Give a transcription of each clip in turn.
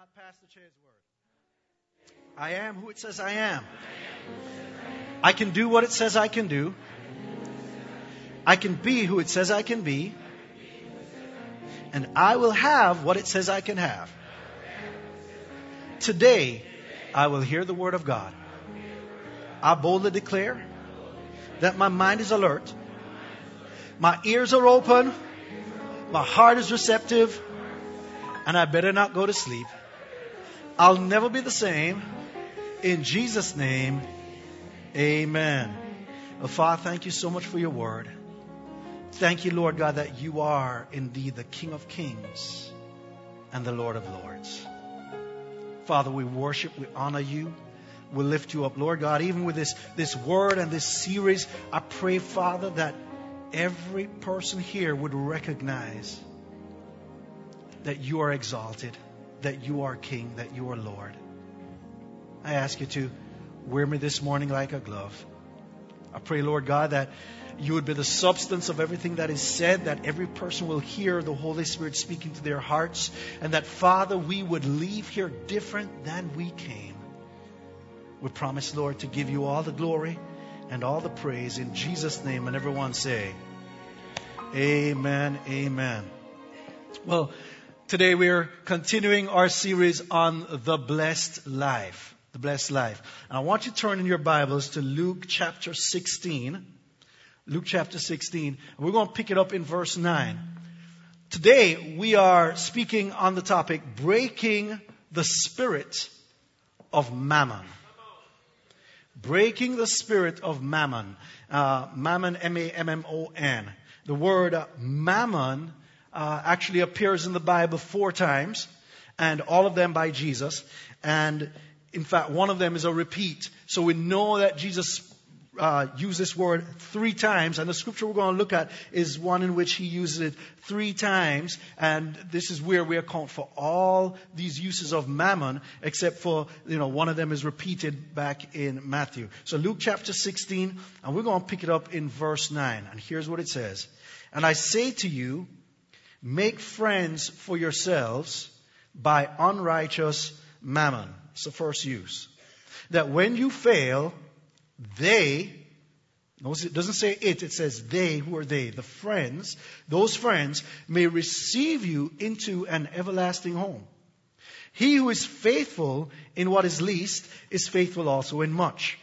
Not Pastor Che's word. I am who it says I am. I can do what it says I can do. I can be who it says I can be. And I will have what it says I can have. Today, I will hear the word of God. I boldly declare that my mind is alert, my ears are open, my heart is receptive, and I better not go to sleep. I'll never be the same. In Jesus' name, amen. Well, Father, thank you so much for your word. Thank you, Lord God, that you are indeed the King of kings and the Lord of lords. Father, we worship, we honor you, we lift you up. Lord God, even with this, this word and this series, I pray, Father, that every person here would recognize that you are exalted, that you are King, that you are Lord. I ask you to wear me this morning like a glove. I pray, Lord God, that you would be the substance of everything that is said, that every person will hear the Holy Spirit speaking to their hearts, and that, Father, we would leave here different than we came. We promise, Lord, to give you all the glory and all the praise in Jesus' name. And everyone say, Amen, Amen. Well, today we're continuing our series on the blessed life. The blessed life. And I want you to turn in your Bibles to Luke chapter 16. Luke chapter 16. And we're going to pick it up in verse 9. Today we are speaking on the topic breaking the spirit of mammon. Breaking the spirit of mammon. Uh, mammon, M-A-M-M-O-N. The word mammon uh, actually appears in the Bible four times, and all of them by Jesus. And in fact, one of them is a repeat. So we know that Jesus uh, used this word three times, and the scripture we're going to look at is one in which he uses it three times, and this is where we account for all these uses of mammon, except for, you know, one of them is repeated back in Matthew. So Luke chapter 16, and we're going to pick it up in verse 9, and here's what it says. And I say to you, make friends for yourselves by unrighteous mammon. It's the first use. That when you fail, they, it doesn't say it, it says they, who are they? The friends, those friends may receive you into an everlasting home. He who is faithful in what is least is faithful also in much.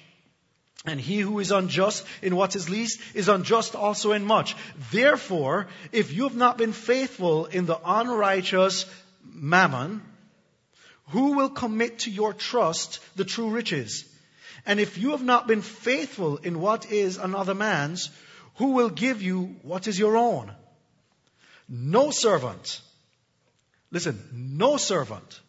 And he who is unjust in what is least is unjust also in much. Therefore, if you have not been faithful in the unrighteous mammon, who will commit to your trust the true riches? And if you have not been faithful in what is another man's, who will give you what is your own? No servant. Listen, no servant,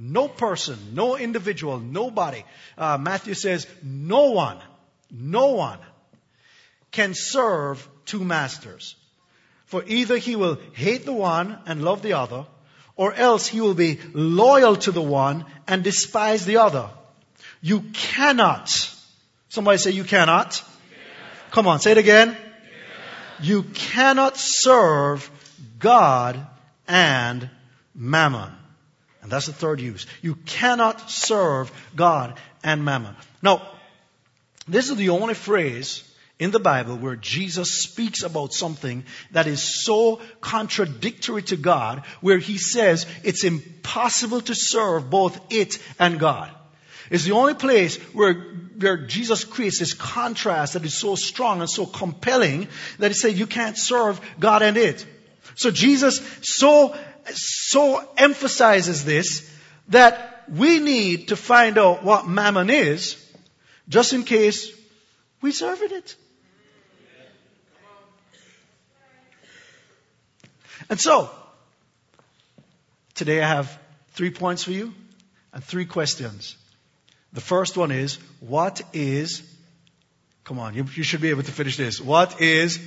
no person, no individual, nobody. Uh, Matthew says, no one, no one can serve two masters. For either he will hate the one and love the other, or else he will be loyal to the one and despise the other. You cannot. Somebody say you cannot. Come on, say it again. You cannot serve God and mammon. And that's the third use. You cannot serve God and mammon. Now, this is the only phrase in the Bible where Jesus speaks about something that is so contradictory to God, where he says it's impossible to serve both it and God. It's the only place where, where Jesus creates this contrast that is so strong and so compelling that he said you can't serve God and it. So Jesus so, so emphasizes this that we need to find out what mammon is just in case we serve it. And so, today I have three points for you and three questions. The first one is, what is, come on, you, you should be able to finish this. What is,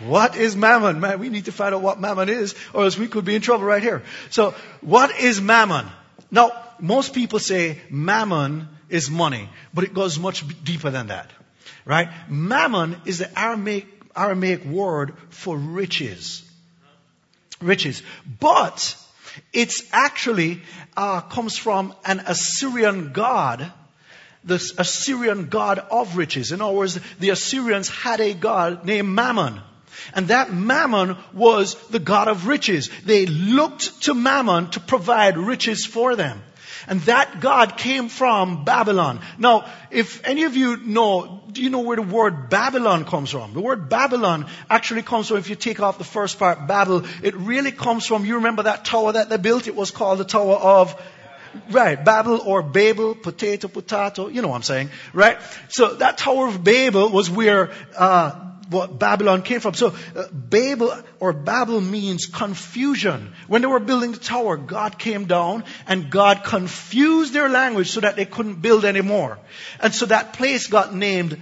what is mammon? Man, we need to find out what mammon is, or else we could be in trouble right here. So, what is mammon? Now, most people say mammon is money, but it goes much deeper than that. Right? Mammon is the Aramaic, Aramaic word for riches riches. But It's actually uh, comes from an Assyrian god, the Assyrian god of riches. In other words, the Assyrians had a god named Mammon. And that Mammon was the God of riches. They looked to Mammon to provide riches for them. And that God came from Babylon. Now, if any of you know, do you know where the word Babylon comes from? The word Babylon actually comes from, if you take off the first part, Babel, it really comes from, you remember that tower that they built? It was called the Tower of Right, Babel or Babel, potato, potato, you know what I'm saying, right? So that Tower of Babel was where uh, what Babylon came from. So uh, Babel or Babel means confusion. When they were building the tower, God came down and God confused their language so that they couldn't build anymore. And so that place got named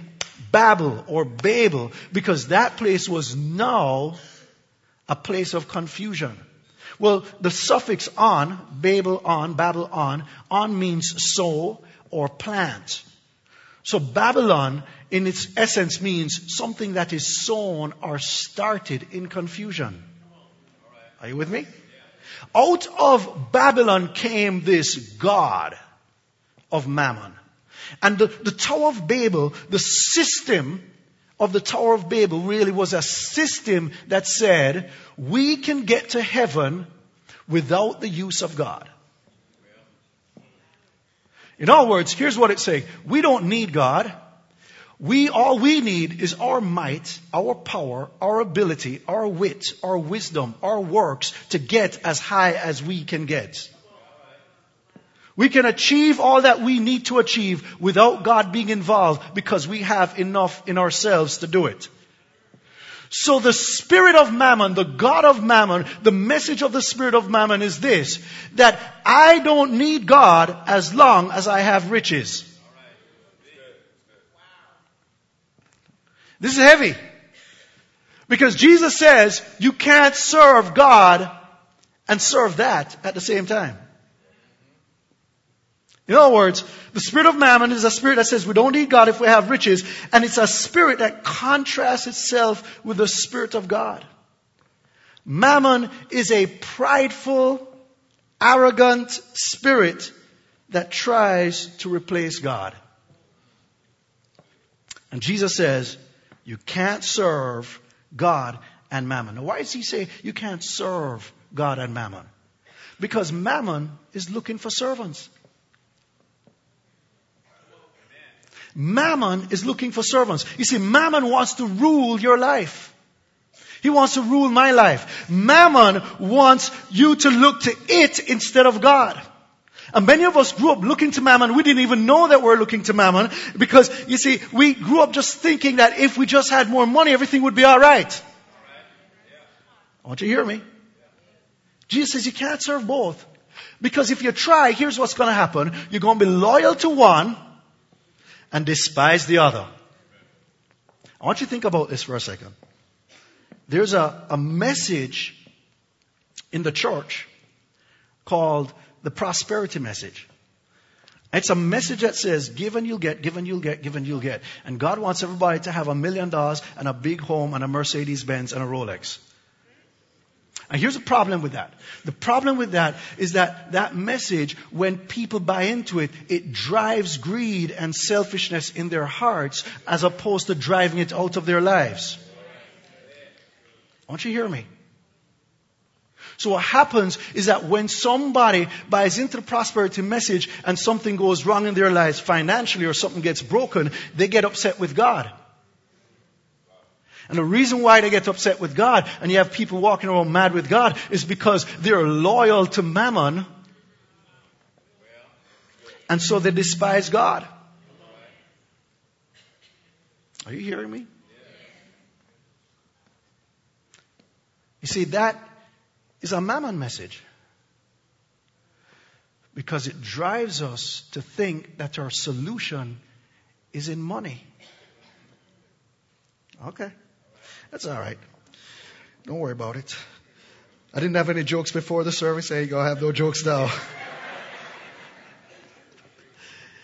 Babel or Babel because that place was now a place of confusion. Well, the suffix on, Babel on, Babel on, on means sow or plant. So Babylon in its essence means something that is sown or started in confusion. Are you with me? Out of Babylon came this God of Mammon. And the, the Tower of Babel, the system of the Tower of Babel really was a system that said, we can get to heaven without the use of God. In other words, here's what it's saying. We don't need God. We, all we need is our might, our power, our ability, our wit, our wisdom, our works to get as high as we can get. We can achieve all that we need to achieve without God being involved because we have enough in ourselves to do it. So the spirit of mammon, the God of mammon, the message of the spirit of mammon is this, that I don't need God as long as I have riches. This is heavy. Because Jesus says you can't serve God and serve that at the same time. In other words, the spirit of mammon is a spirit that says we don't need God if we have riches, and it's a spirit that contrasts itself with the spirit of God. Mammon is a prideful, arrogant spirit that tries to replace God. And Jesus says, you can't serve God and mammon. Now, why does he say you can't serve God and mammon? Because mammon is looking for servants. Mammon is looking for servants. You see, Mammon wants to rule your life. He wants to rule my life. Mammon wants you to look to it instead of God. And many of us grew up looking to mammon. We didn't even know that we're looking to mammon because, you see, we grew up just thinking that if we just had more money, everything would be alright. I want you to hear me. Jesus says you can't serve both. Because if you try, here's what's going to happen. You're going to be loyal to one and despise the other. I want you to think about this for a second. There's a, a message in the church called the prosperity message. It's a message that says, give and you'll get, give and you'll get, give and you'll get. And God wants everybody to have a million dollars and a big home and a Mercedes Benz and a Rolex. And here's the problem with that. The problem with that is that that message, when people buy into it, it drives greed and selfishness in their hearts as opposed to driving it out of their lives. Want you hear me. So what happens is that when somebody buys into the prosperity message and something goes wrong in their lives financially or something gets broken, they get upset with God. And the reason why they get upset with God and you have people walking around mad with God is because they're loyal to mammon and so they despise God. Are you hearing me? You see, that is a mammon message. Because it drives us to think that our solution is in money. Okay. That's all right. Don't worry about it. I didn't have any jokes before the service. There you go. Have no jokes now.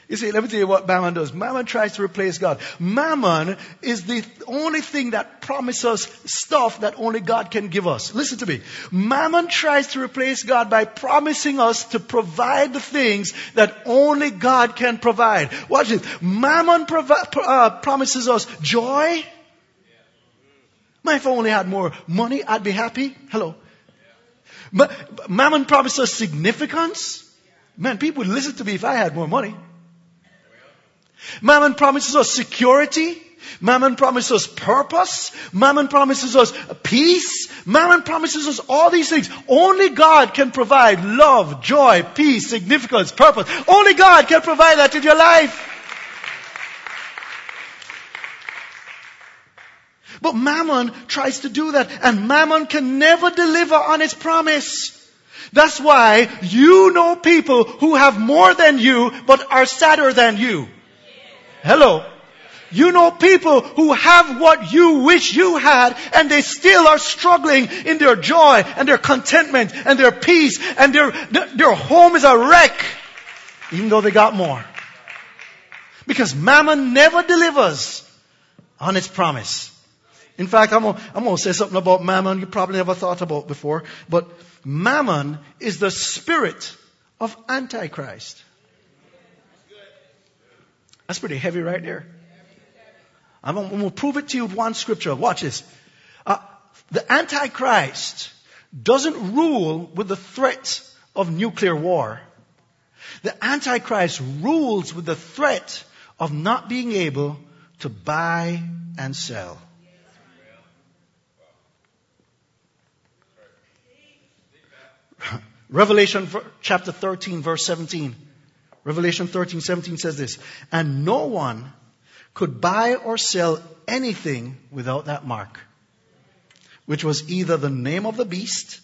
You see, let me tell you what Mammon does. Mammon tries to replace God. Mammon is the only thing that promises stuff that only God can give us. Listen to me. Mammon tries to replace God by promising us to provide the things that only God can provide. Watch this. Mammon provi- uh, promises us joy. Man, if I only had more money, I'd be happy. Hello. But Mammon promises significance. Man, people would listen to me if I had more money. Mammon promises us security. Mammon promises us purpose. Mammon promises us peace. Mammon promises us all these things. Only God can provide love, joy, peace, significance, purpose. Only God can provide that in your life. But Mammon tries to do that, and Mammon can never deliver on his promise. That's why you know people who have more than you, but are sadder than you. Hello. You know people who have what you wish you had and they still are struggling in their joy and their contentment and their peace and their, their home is a wreck even though they got more. Because mammon never delivers on its promise. In fact, I'm gonna, I'm gonna say something about mammon you probably never thought about before, but mammon is the spirit of Antichrist. That's pretty heavy right there. I'm going to prove it to you with one scripture. Watch this. Uh, the Antichrist doesn't rule with the threat of nuclear war. The Antichrist rules with the threat of not being able to buy and sell. Revelation chapter 13 verse 17. Revelation 13, 17 says this, and no one could buy or sell anything without that mark, which was either the name of the beast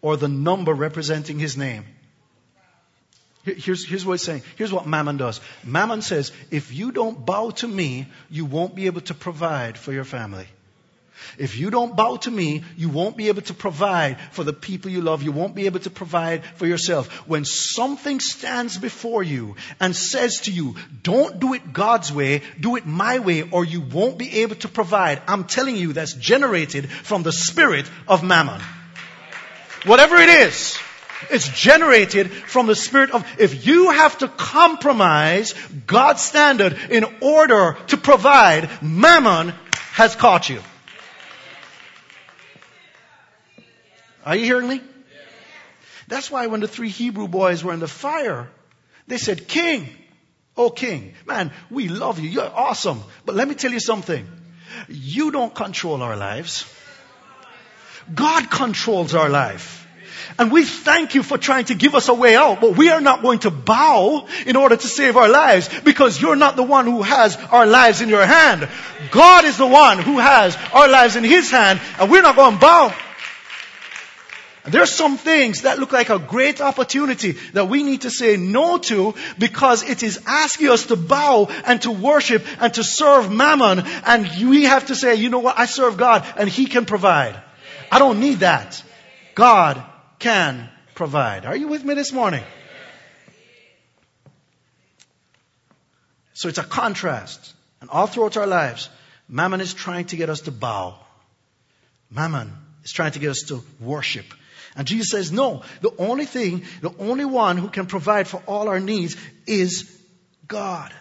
or the number representing his name. Here's, here's what it's saying. Here's what Mammon does. Mammon says, if you don't bow to me, you won't be able to provide for your family. If you don't bow to me, you won't be able to provide for the people you love. You won't be able to provide for yourself. When something stands before you and says to you, don't do it God's way, do it my way, or you won't be able to provide, I'm telling you that's generated from the spirit of mammon. Whatever it is, it's generated from the spirit of, if you have to compromise God's standard in order to provide, mammon has caught you. Are you hearing me? That's why when the three Hebrew boys were in the fire, they said, King, oh King, man, we love you. You're awesome. But let me tell you something. You don't control our lives. God controls our life. And we thank you for trying to give us a way out, but we are not going to bow in order to save our lives because you're not the one who has our lives in your hand. God is the one who has our lives in His hand and we're not going to bow. There are some things that look like a great opportunity that we need to say no to because it is asking us to bow and to worship and to serve mammon and we have to say, you know what, I serve God and He can provide. I don't need that. God can provide. Are you with me this morning? So it's a contrast. And all throughout our lives, mammon is trying to get us to bow. Mammon is trying to get us to worship. And Jesus says, no, the only thing, the only one who can provide for all our needs is God.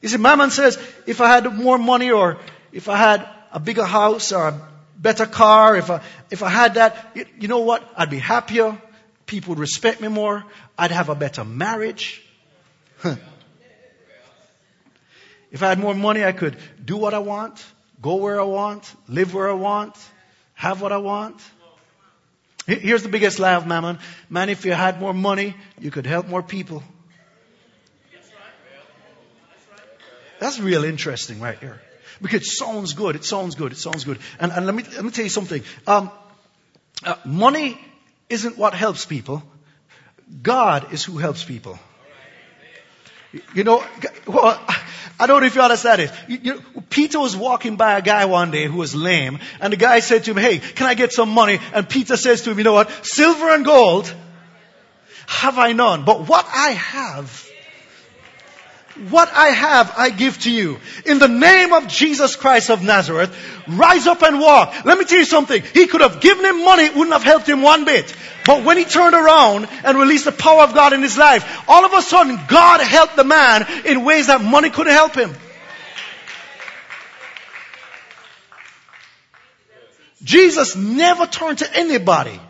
You see, Mammon says, if I had more money or if I had a bigger house or a better car, if I, if I had that, you know what? I'd be happier. People would respect me more. I'd have a better marriage. if I had more money, I could do what I want, go where I want, live where I want, have what I want. Here's the biggest lie of mammon. Man, if you had more money, you could help more people. That's real interesting right here. Because it sounds good. It sounds good. It sounds good. And, and let me, let me tell you something. Um, uh, money isn't what helps people. God is who helps people. You know, well, I don't know if you understand it. You, you, Peter was walking by a guy one day who was lame, and the guy said to him, hey, can I get some money? And Peter says to him, you know what? Silver and gold have I none, but what I have, what I have, I give to you. In the name of Jesus Christ of Nazareth, rise up and walk. Let me tell you something. He could have given him money, it wouldn't have helped him one bit. But when he turned around and released the power of God in his life, all of a sudden God helped the man in ways that money couldn't help him. Jesus never turned to anybody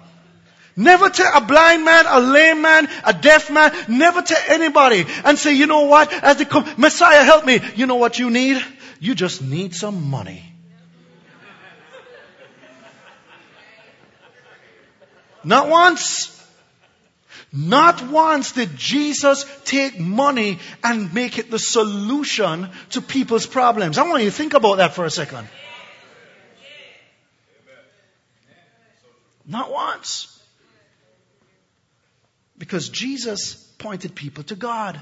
Never to a blind man, a lame man, a deaf man, never to anybody and say, you know what, as they come, Messiah help me. You know what you need? You just need some money. Not once. Not once did Jesus take money and make it the solution to people's problems. I want you to think about that for a second. Not once. Because Jesus pointed people to God,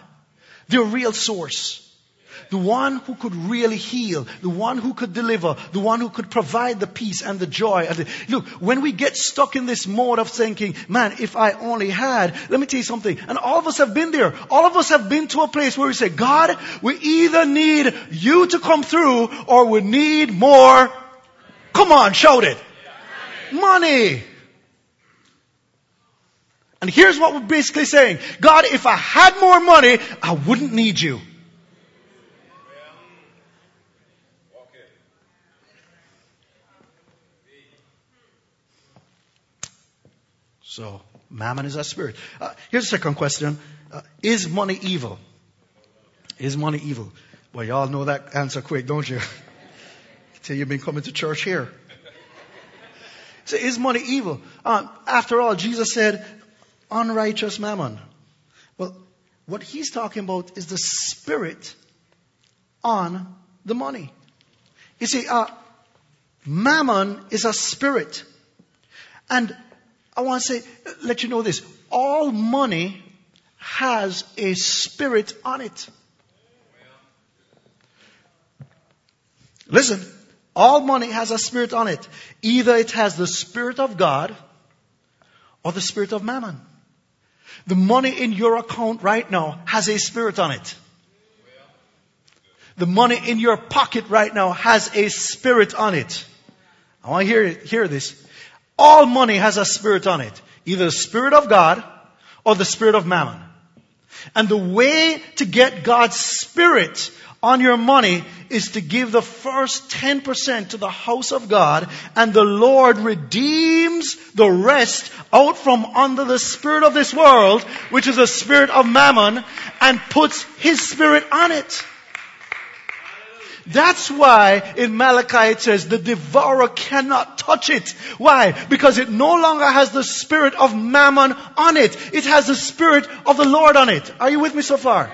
the real source. The one who could really heal, the one who could deliver, the one who could provide the peace and the joy. Look, when we get stuck in this mode of thinking, man, if I only had, let me tell you something, and all of us have been there. All of us have been to a place where we say, God, we either need you to come through or we need more. Come on, shout it. Money. And here's what we're basically saying. God, if I had more money, I wouldn't need you. So, mammon is a spirit. Uh, here's a second question. Uh, is money evil? Is money evil? Well, y'all know that answer quick, don't you? Till you've been coming to church here. So is money evil? Uh, after all, Jesus said, unrighteous mammon. Well, what he's talking about is the spirit on the money. You see, uh, mammon is a spirit. And I want to say, let you know this. All money has a spirit on it. Listen, all money has a spirit on it. Either it has the spirit of God or the spirit of mammon. The money in your account right now has a spirit on it. The money in your pocket right now has a spirit on it. I want to hear, hear this. All money has a spirit on it. Either the spirit of God or the spirit of mammon. And the way to get God's spirit on your money is to give the first 10% to the house of God and the Lord redeems the rest out from under the spirit of this world, which is a spirit of mammon, and puts his spirit on it. That's why in Malachi it says the devourer cannot touch it. Why? Because it no longer has the spirit of mammon on it. It has the spirit of the Lord on it. Are you with me so far?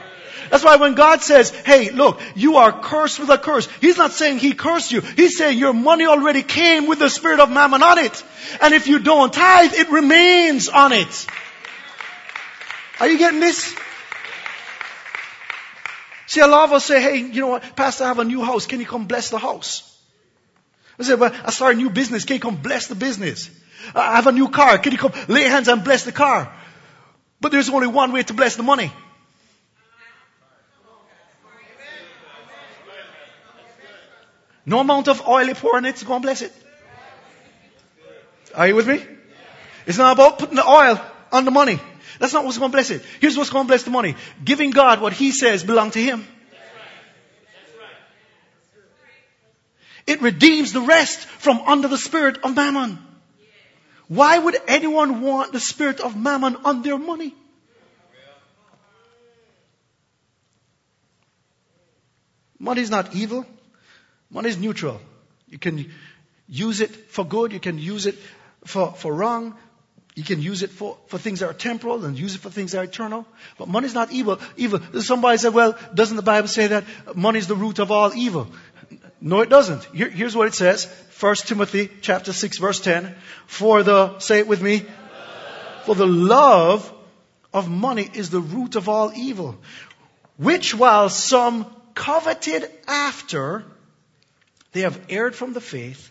That's why when God says, hey, look, you are cursed with a curse, He's not saying He cursed you. He's saying your money already came with the spirit of mammon on it. And if you don't tithe, it remains on it. Are you getting this? See, a lot of us say, hey, you know what, Pastor, I have a new house. Can you come bless the house? I say, well, I start a new business. Can you come bless the business? I have a new car. Can you come lay hands and bless the car? But there's only one way to bless the money. No amount of oil you pour in it is going to bless it. Are you with me? It's not about putting the oil on the money. That's not what's going to bless it. Here's what's going to bless the money. Giving God what He says belong to Him. It redeems the rest from under the spirit of mammon. Why would anyone want the spirit of mammon on their money? Money is not evil. One is neutral. You can use it for good, you can use it for, for wrong, you can use it for, for things that are temporal and use it for things that are eternal. But money is not evil. Evil. Somebody said, well, doesn't the Bible say that money is the root of all evil? No, it doesn't. Here, here's what it says. 1 Timothy chapter 6 verse 10. For the, say it with me. For the love of money is the root of all evil, which while some coveted after, they have erred from the faith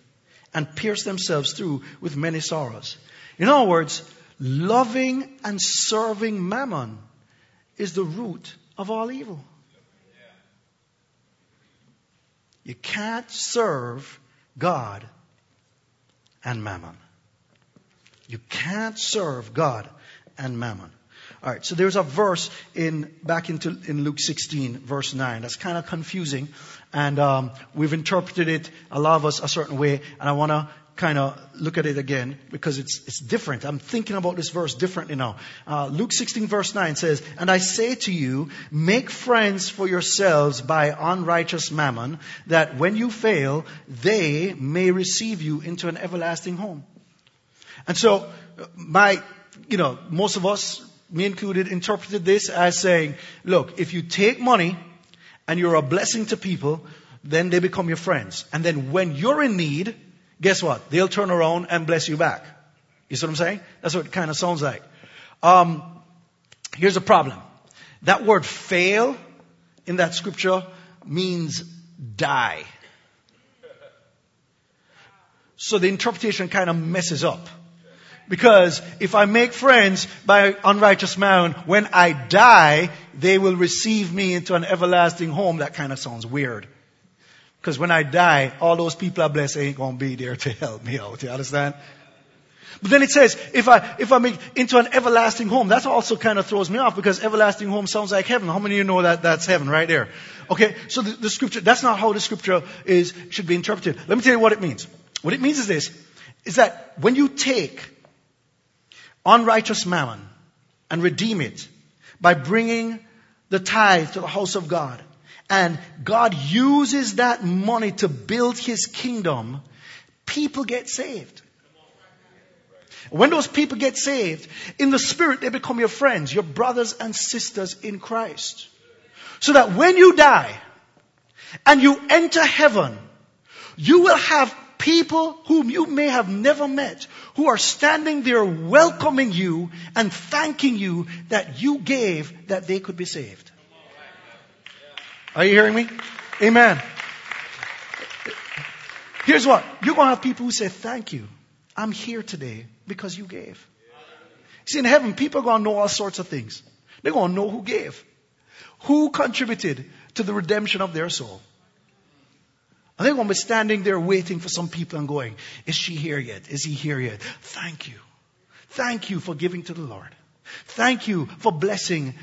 and pierced themselves through with many sorrows. In other words, loving and serving mammon is the root of all evil. You can't serve God and mammon. You can't serve God and mammon. All right, so there's a verse in back into in Luke 16, verse 9. That's kind of confusing, and um, we've interpreted it a lot of us a certain way, and I want to kind of look at it again because it's it's different. I'm thinking about this verse differently now. Uh, Luke 16, verse 9 says, "And I say to you, make friends for yourselves by unrighteous mammon, that when you fail, they may receive you into an everlasting home." And so, my, you know, most of us me included, interpreted this as saying, look, if you take money and you're a blessing to people, then they become your friends. And then when you're in need, guess what? They'll turn around and bless you back. You see what I'm saying? That's what it kind of sounds like. Um, here's a problem. That word fail in that scripture means die. So the interpretation kind of messes up. Because if I make friends by unrighteous man, when I die, they will receive me into an everlasting home. That kind of sounds weird. Because when I die, all those people I bless ain't gonna be there to help me out. You understand? But then it says, if I, if I make into an everlasting home, that also kind of throws me off because everlasting home sounds like heaven. How many of you know that that's heaven right there? Okay, so the, the scripture, that's not how the scripture is, should be interpreted. Let me tell you what it means. What it means is this, is that when you take unrighteous mammon and redeem it by bringing the tithe to the house of God. And God uses that money to build his kingdom. People get saved. When those people get saved, in the spirit, they become your friends, your brothers and sisters in Christ. So that when you die and you enter heaven, you will have people whom you may have never met who are standing there welcoming you and thanking you that you gave that they could be saved. Are you hearing me? Amen. Here's what. You're going to have people who say, thank you. I'm here today because you gave. See, in heaven, people are going to know all sorts of things. They're going to know who gave. Who contributed to the redemption of their soul. They're going to be standing there waiting for some people and going, is she here yet? Is he here yet? Thank you. Thank you for giving to the Lord. Thank you for blessing,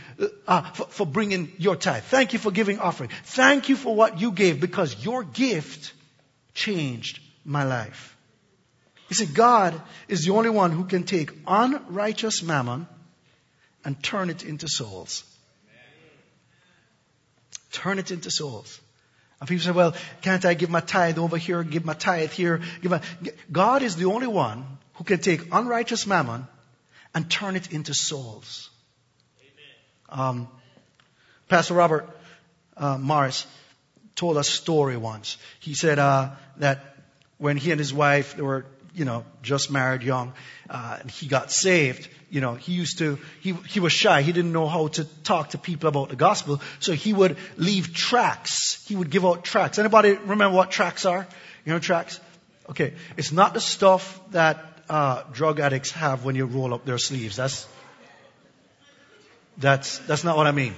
uh, for, for bringing your tithe. Thank you for giving offering. Thank you for what you gave because your gift changed my life. You see, God is the only one who can take unrighteous mammon and turn it into souls. Turn it into souls. And people say, well, can't I give my tithe over here, give my tithe here? Give my... God is the only one who can take unrighteous mammon and turn it into souls. Um, Pastor Robert uh, Morris told a story once. He said uh, that when he and his wife they were, you know, just married, young, uh, and he got saved, you know, he used to, he, he was shy. He didn't know how to talk to people about the gospel. So he would leave tracts. He would give out tracts. Anybody remember what tracts are? You know tracts? Okay. It's not the stuff that, uh, drug addicts have when you roll up their sleeves. That's, that's, that's not what I mean.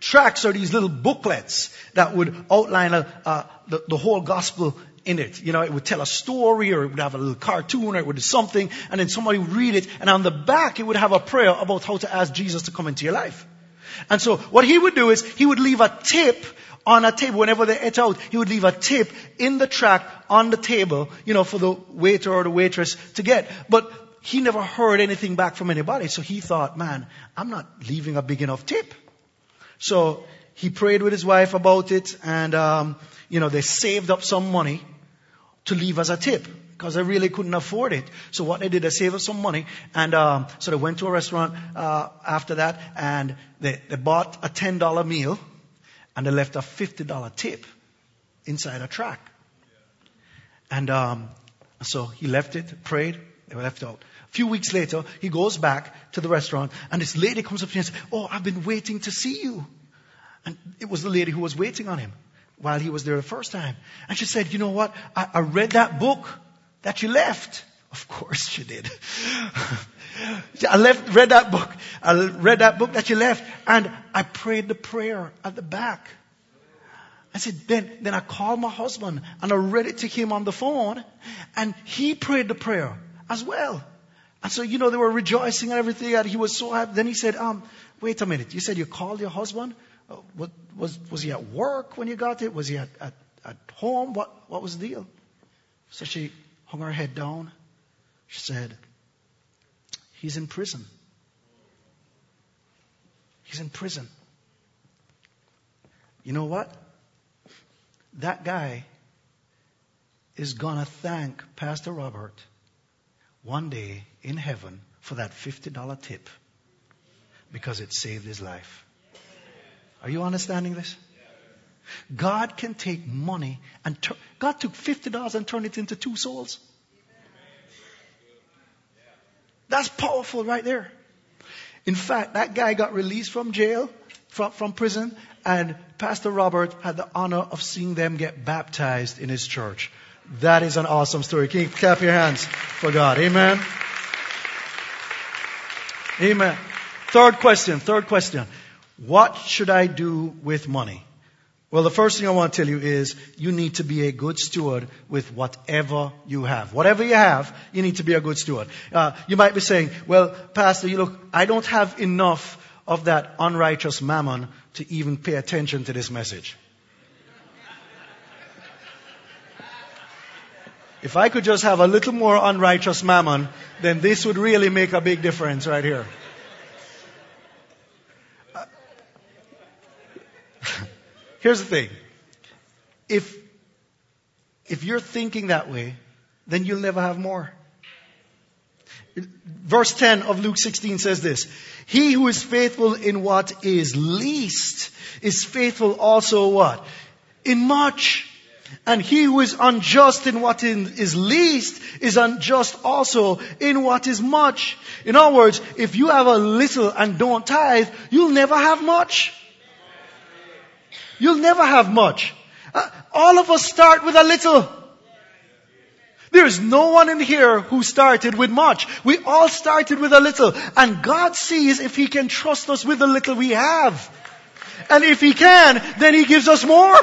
Tracts are these little booklets that would outline a, uh, the, the whole gospel in it. You know, it would tell a story or it would have a little cartoon or it would do something and then somebody would read it and on the back it would have a prayer about how to ask Jesus to come into your life. And so what he would do is he would leave a tip on a table whenever they ate out. He would leave a tip in the tract on the table, you know, for the waiter or the waitress to get. But he never heard anything back from anybody. So he thought, man, I'm not leaving a big enough tip. So he prayed with his wife about it and, um, you know, they saved up some money to leave as a tip because I really couldn't afford it. So what they did, they saved up some money, and um, so they went to a restaurant uh, after that, and they, they bought a ten dollar meal, and they left a fifty dollar tip inside a tract. And um, so he left it, prayed, they were left out. A few weeks later, he goes back to the restaurant, and this lady comes up to him and says, "Oh, I've been waiting to see you." And it was the lady who was waiting on him while he was there the first time. And she said, you know what? I, I read that book that you left. Of course she did. I left, read that book. I read that book that you left and I prayed the prayer at the back. I said, then, then I called my husband and I read it to him on the phone and he prayed the prayer as well. And so, you know, they were rejoicing and everything and he was so happy. Then he said, um, wait a minute. You said you called your husband? Uh, was, was he at work when you got it? Was he at, at, at home? What, what was the deal? So she hung her head down. She said, he's in prison. He's in prison. You know what? That guy is gonna thank Pastor Robert one day in heaven for that $50 tip because it saved his life. Are you understanding this? God can take money and tur- God took $50 and turned it into two souls. That's powerful right there. In fact, that guy got released from jail, from, from prison, and Pastor Robert had the honor of seeing them get baptized in his church. That is an awesome story. Can you clap your hands for God? Amen. Amen. Third question, third question. What should I do with money? Well, the first thing I want to tell you is you need to be a good steward with whatever you have. Whatever you have, you need to be a good steward. Uh, you might be saying, well, Pastor, you look, I don't have enough of that unrighteous mammon to even pay attention to this message. If I could just have a little more unrighteous mammon, then this would really make a big difference right here. Here's the thing. If, if you're thinking that way, then you'll never have more. Verse 10 of Luke 16 says this. He who is faithful in what is least is faithful also what? In much. And he who is unjust in what is least is unjust also in what is much. In other words, if you have a little and don't tithe, you'll never have much. You'll never have much. Uh, all of us start with a little. There's no one in here who started with much. We all started with a little. And God sees if He can trust us with the little we have. And if He can, then He gives us more.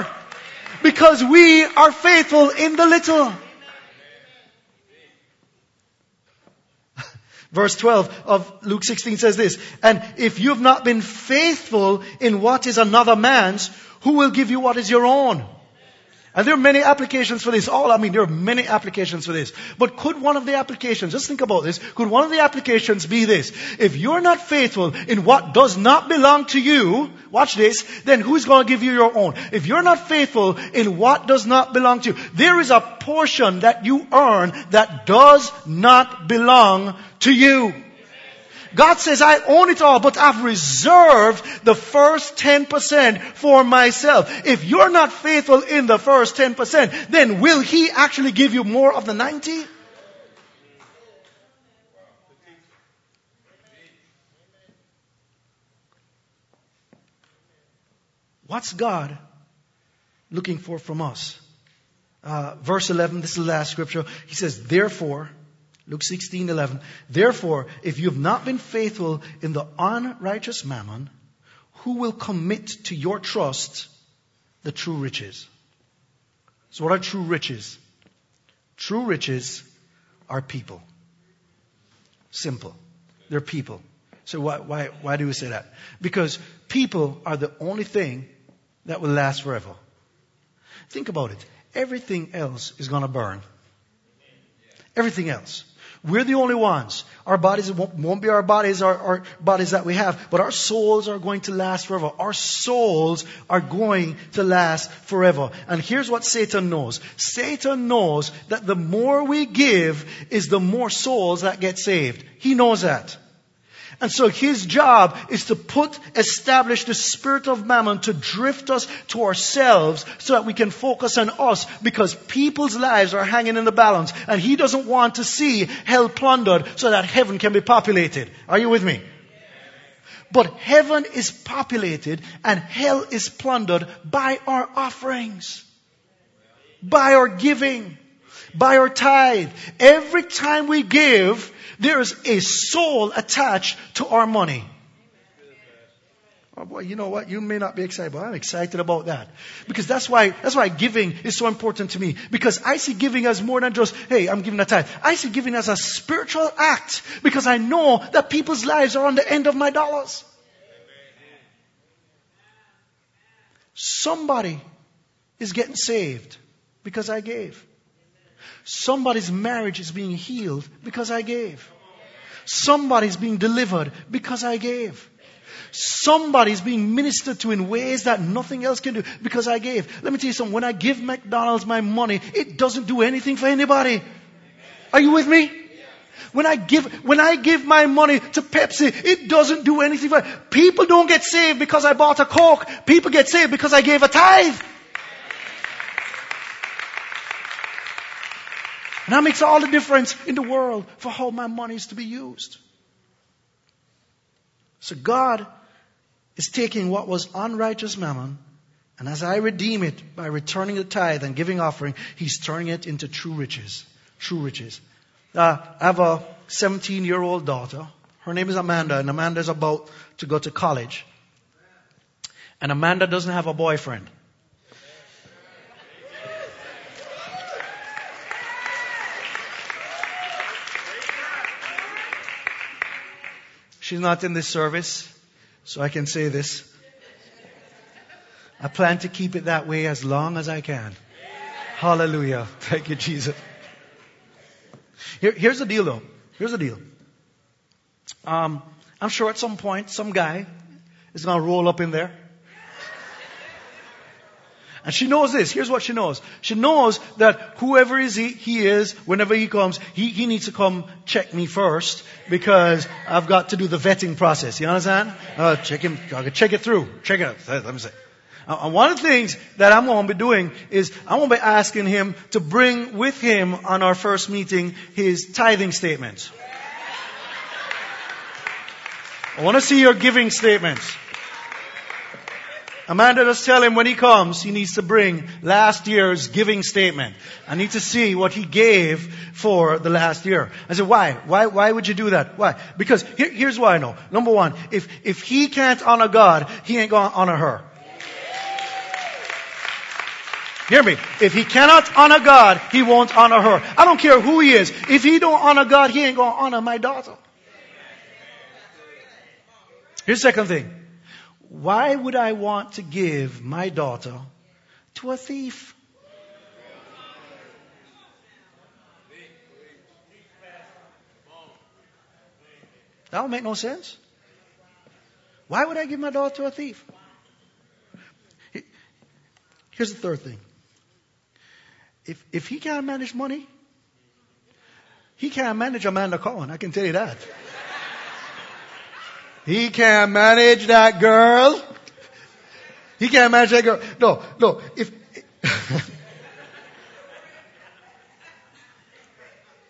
Because we are faithful in the little. Verse 12 of Luke 16 says this, and if you've not been faithful in what is another man's, who will give you what is your own? And there are many applications for this. All, I mean, there are many applications for this. But could one of the applications, just think about this, could one of the applications be this? If you're not faithful in what does not belong to you, watch this, then who's going to give you your own? If you're not faithful in what does not belong to you, there is a portion that you earn that does not belong to you. God says, I own it all, but I've reserved the first 10% for myself. If you're not faithful in the first 10%, then will He actually give you more of the 90? What's God looking for from us? Uh, verse 11, this is the last scripture. He says, therefore, Luke 16, 11. Therefore, if you have not been faithful in the unrighteous mammon, who will commit to your trust the true riches? So what are true riches? True riches are people. Simple. They're people. So why, why, why do we say that? Because people are the only thing that will last forever. Think about it. Everything else is gonna burn. Everything else. We're the only ones. Our bodies won't, won't be our bodies, our, our, bodies that we have, but our souls are going to last forever. Our souls are going to last forever. And here's what Satan knows. Satan knows that the more we give is the more souls that get saved. He knows that. And so his job is to put, establish the spirit of mammon to drift us to ourselves so that we can focus on us because people's lives are hanging in the balance and he doesn't want to see hell plundered so that heaven can be populated. Are you with me? But heaven is populated and hell is plundered by our offerings, by our giving, by our tithe. Every time we give, there is a soul attached to our money. Oh boy, you know what? You may not be excited, but I'm excited about that. Because that's why, that's why giving is so important to me. Because I see giving as more than just, hey, I'm giving a tithe. I see giving as a spiritual act. Because I know that people's lives are on the end of my dollars. Somebody is getting saved because I gave. Somebody's marriage is being healed because I gave. Somebody's being delivered because I gave. Somebody's being ministered to in ways that nothing else can do because I gave. Let me tell you something. When I give McDonald's my money, it doesn't do anything for anybody. Are you with me? When I give, when I give my money to Pepsi, it doesn't do anything for, people don't get saved because I bought a Coke. People get saved because I gave a tithe. And that makes all the difference in the world for how my money is to be used. So God is taking what was unrighteous mammon, and as I redeem it by returning the tithe and giving offering, He's turning it into true riches. True riches. Uh, I have a 17 year old daughter. Her name is Amanda, and Amanda is about to go to college. And Amanda doesn't have a boyfriend. She's not in this service, so I can say this. I plan to keep it that way as long as I can. Hallelujah. Thank you, Jesus. Here, here's the deal though. Here's the deal. Um, I'm sure at some point some guy is going to roll up in there. And she knows this. Here's what she knows. She knows that whoever is he, he is, whenever he comes, he, he needs to come check me first because I've got to do the vetting process. You understand? Uh, check him, check it through. Check it out. Let me say. And one of the things that I'm going to be doing is I'm going to be asking him to bring with him on our first meeting his tithing statements. I want to see your giving statements. Amanda just tell him when he comes, he needs to bring last year's giving statement. I need to see what he gave for the last year. I said, why? Why, why would you do that? Why? Because here, here's why I know. Number one, if, if he can't honor God, he ain't gonna honor her. Hear me. If he cannot honor God, he won't honor her. I don't care who he is. If he don't honor God, he ain't gonna honor my daughter. Here's the second thing. Why would I want to give my daughter to a thief? That don't make no sense. Why would I give my daughter to a thief? Here's the third thing. If, if he can't manage money, he can't manage Amanda Cohen. I can tell you that. He can't manage that girl. He can't manage that girl. No, no. If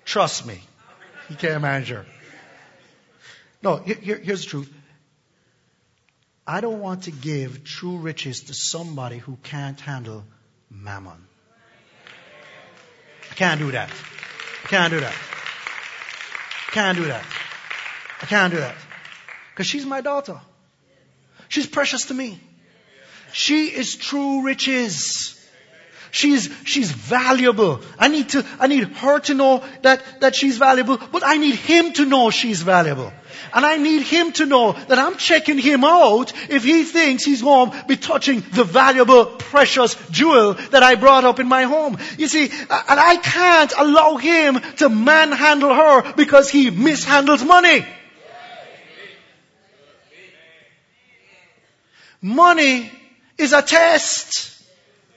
trust me, he can't manage her. No, here, here's the truth. I don't want to give true riches to somebody who can't handle mammon. I can't do that. I can't do that. I can't do that. I can't do that. Because she's my daughter. She's precious to me. She is true riches. She's, she's valuable. I need to, I need her to know that, that she's valuable, but I need him to know she's valuable. And I need him to know that I'm checking him out if he thinks he's going to be touching the valuable, precious jewel that I brought up in my home. You see, and I can't allow him to manhandle her because he mishandles money. Money is a test.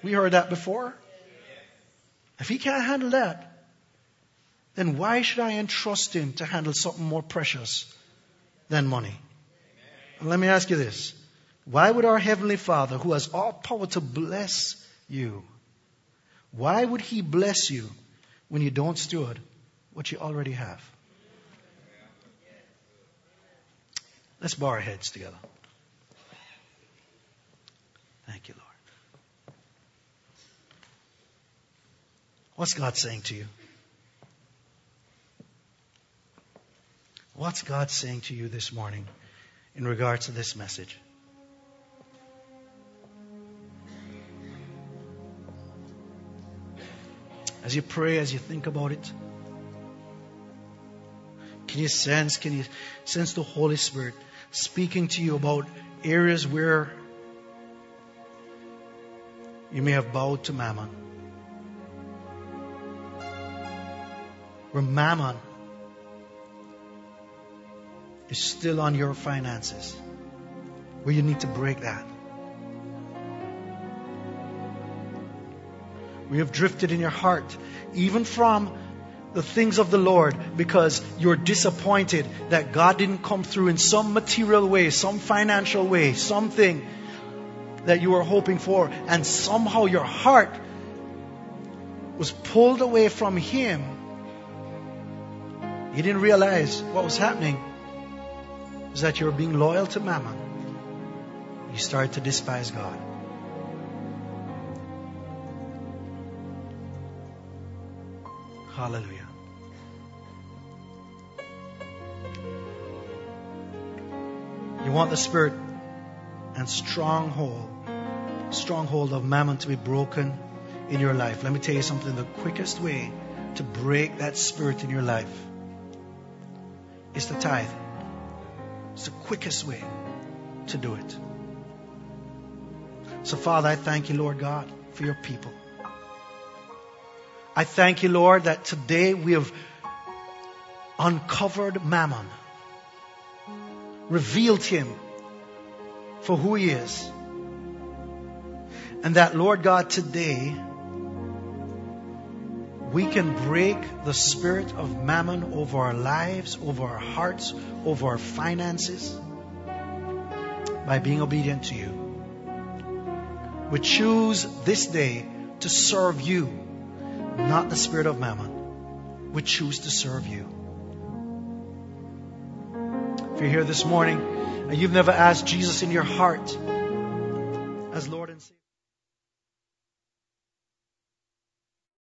We heard that before. If he can't handle that, then why should I entrust him to handle something more precious than money? And let me ask you this. Why would our Heavenly Father, who has all power to bless you, why would He bless you when you don't steward what you already have? Let's bow our heads together. Thank you, Lord. What's God saying to you? What's God saying to you this morning in regards to this message? As you pray, as you think about it, can you sense, can you sense the Holy Spirit speaking to you about areas where you may have bowed to mammon? Where mammon is still on your finances, where you need to break that. We have drifted in your heart, even from the things of the Lord, because you're disappointed that God didn't come through in some material way, some financial way, something that you were hoping for, and somehow your heart was pulled away from Him. You didn't realize what was happening is that you were being loyal to Mammon. You started to despise God. Hallelujah. You want the spirit and stronghold, stronghold of mammon to be broken in your life. Let me tell you something. The quickest way to break that spirit in your life is to tithe. It's the quickest way to do it. So, Father, I thank you, Lord God, for your people. I thank you, Lord, that today we have uncovered Mammon, revealed him for who he is. And that, Lord God, today we can break the spirit of mammon over our lives, over our hearts, over our finances by being obedient to you. We choose this day to serve you not the spirit of mammon, We choose to serve you. If you're here this morning and you've never asked Jesus in your heart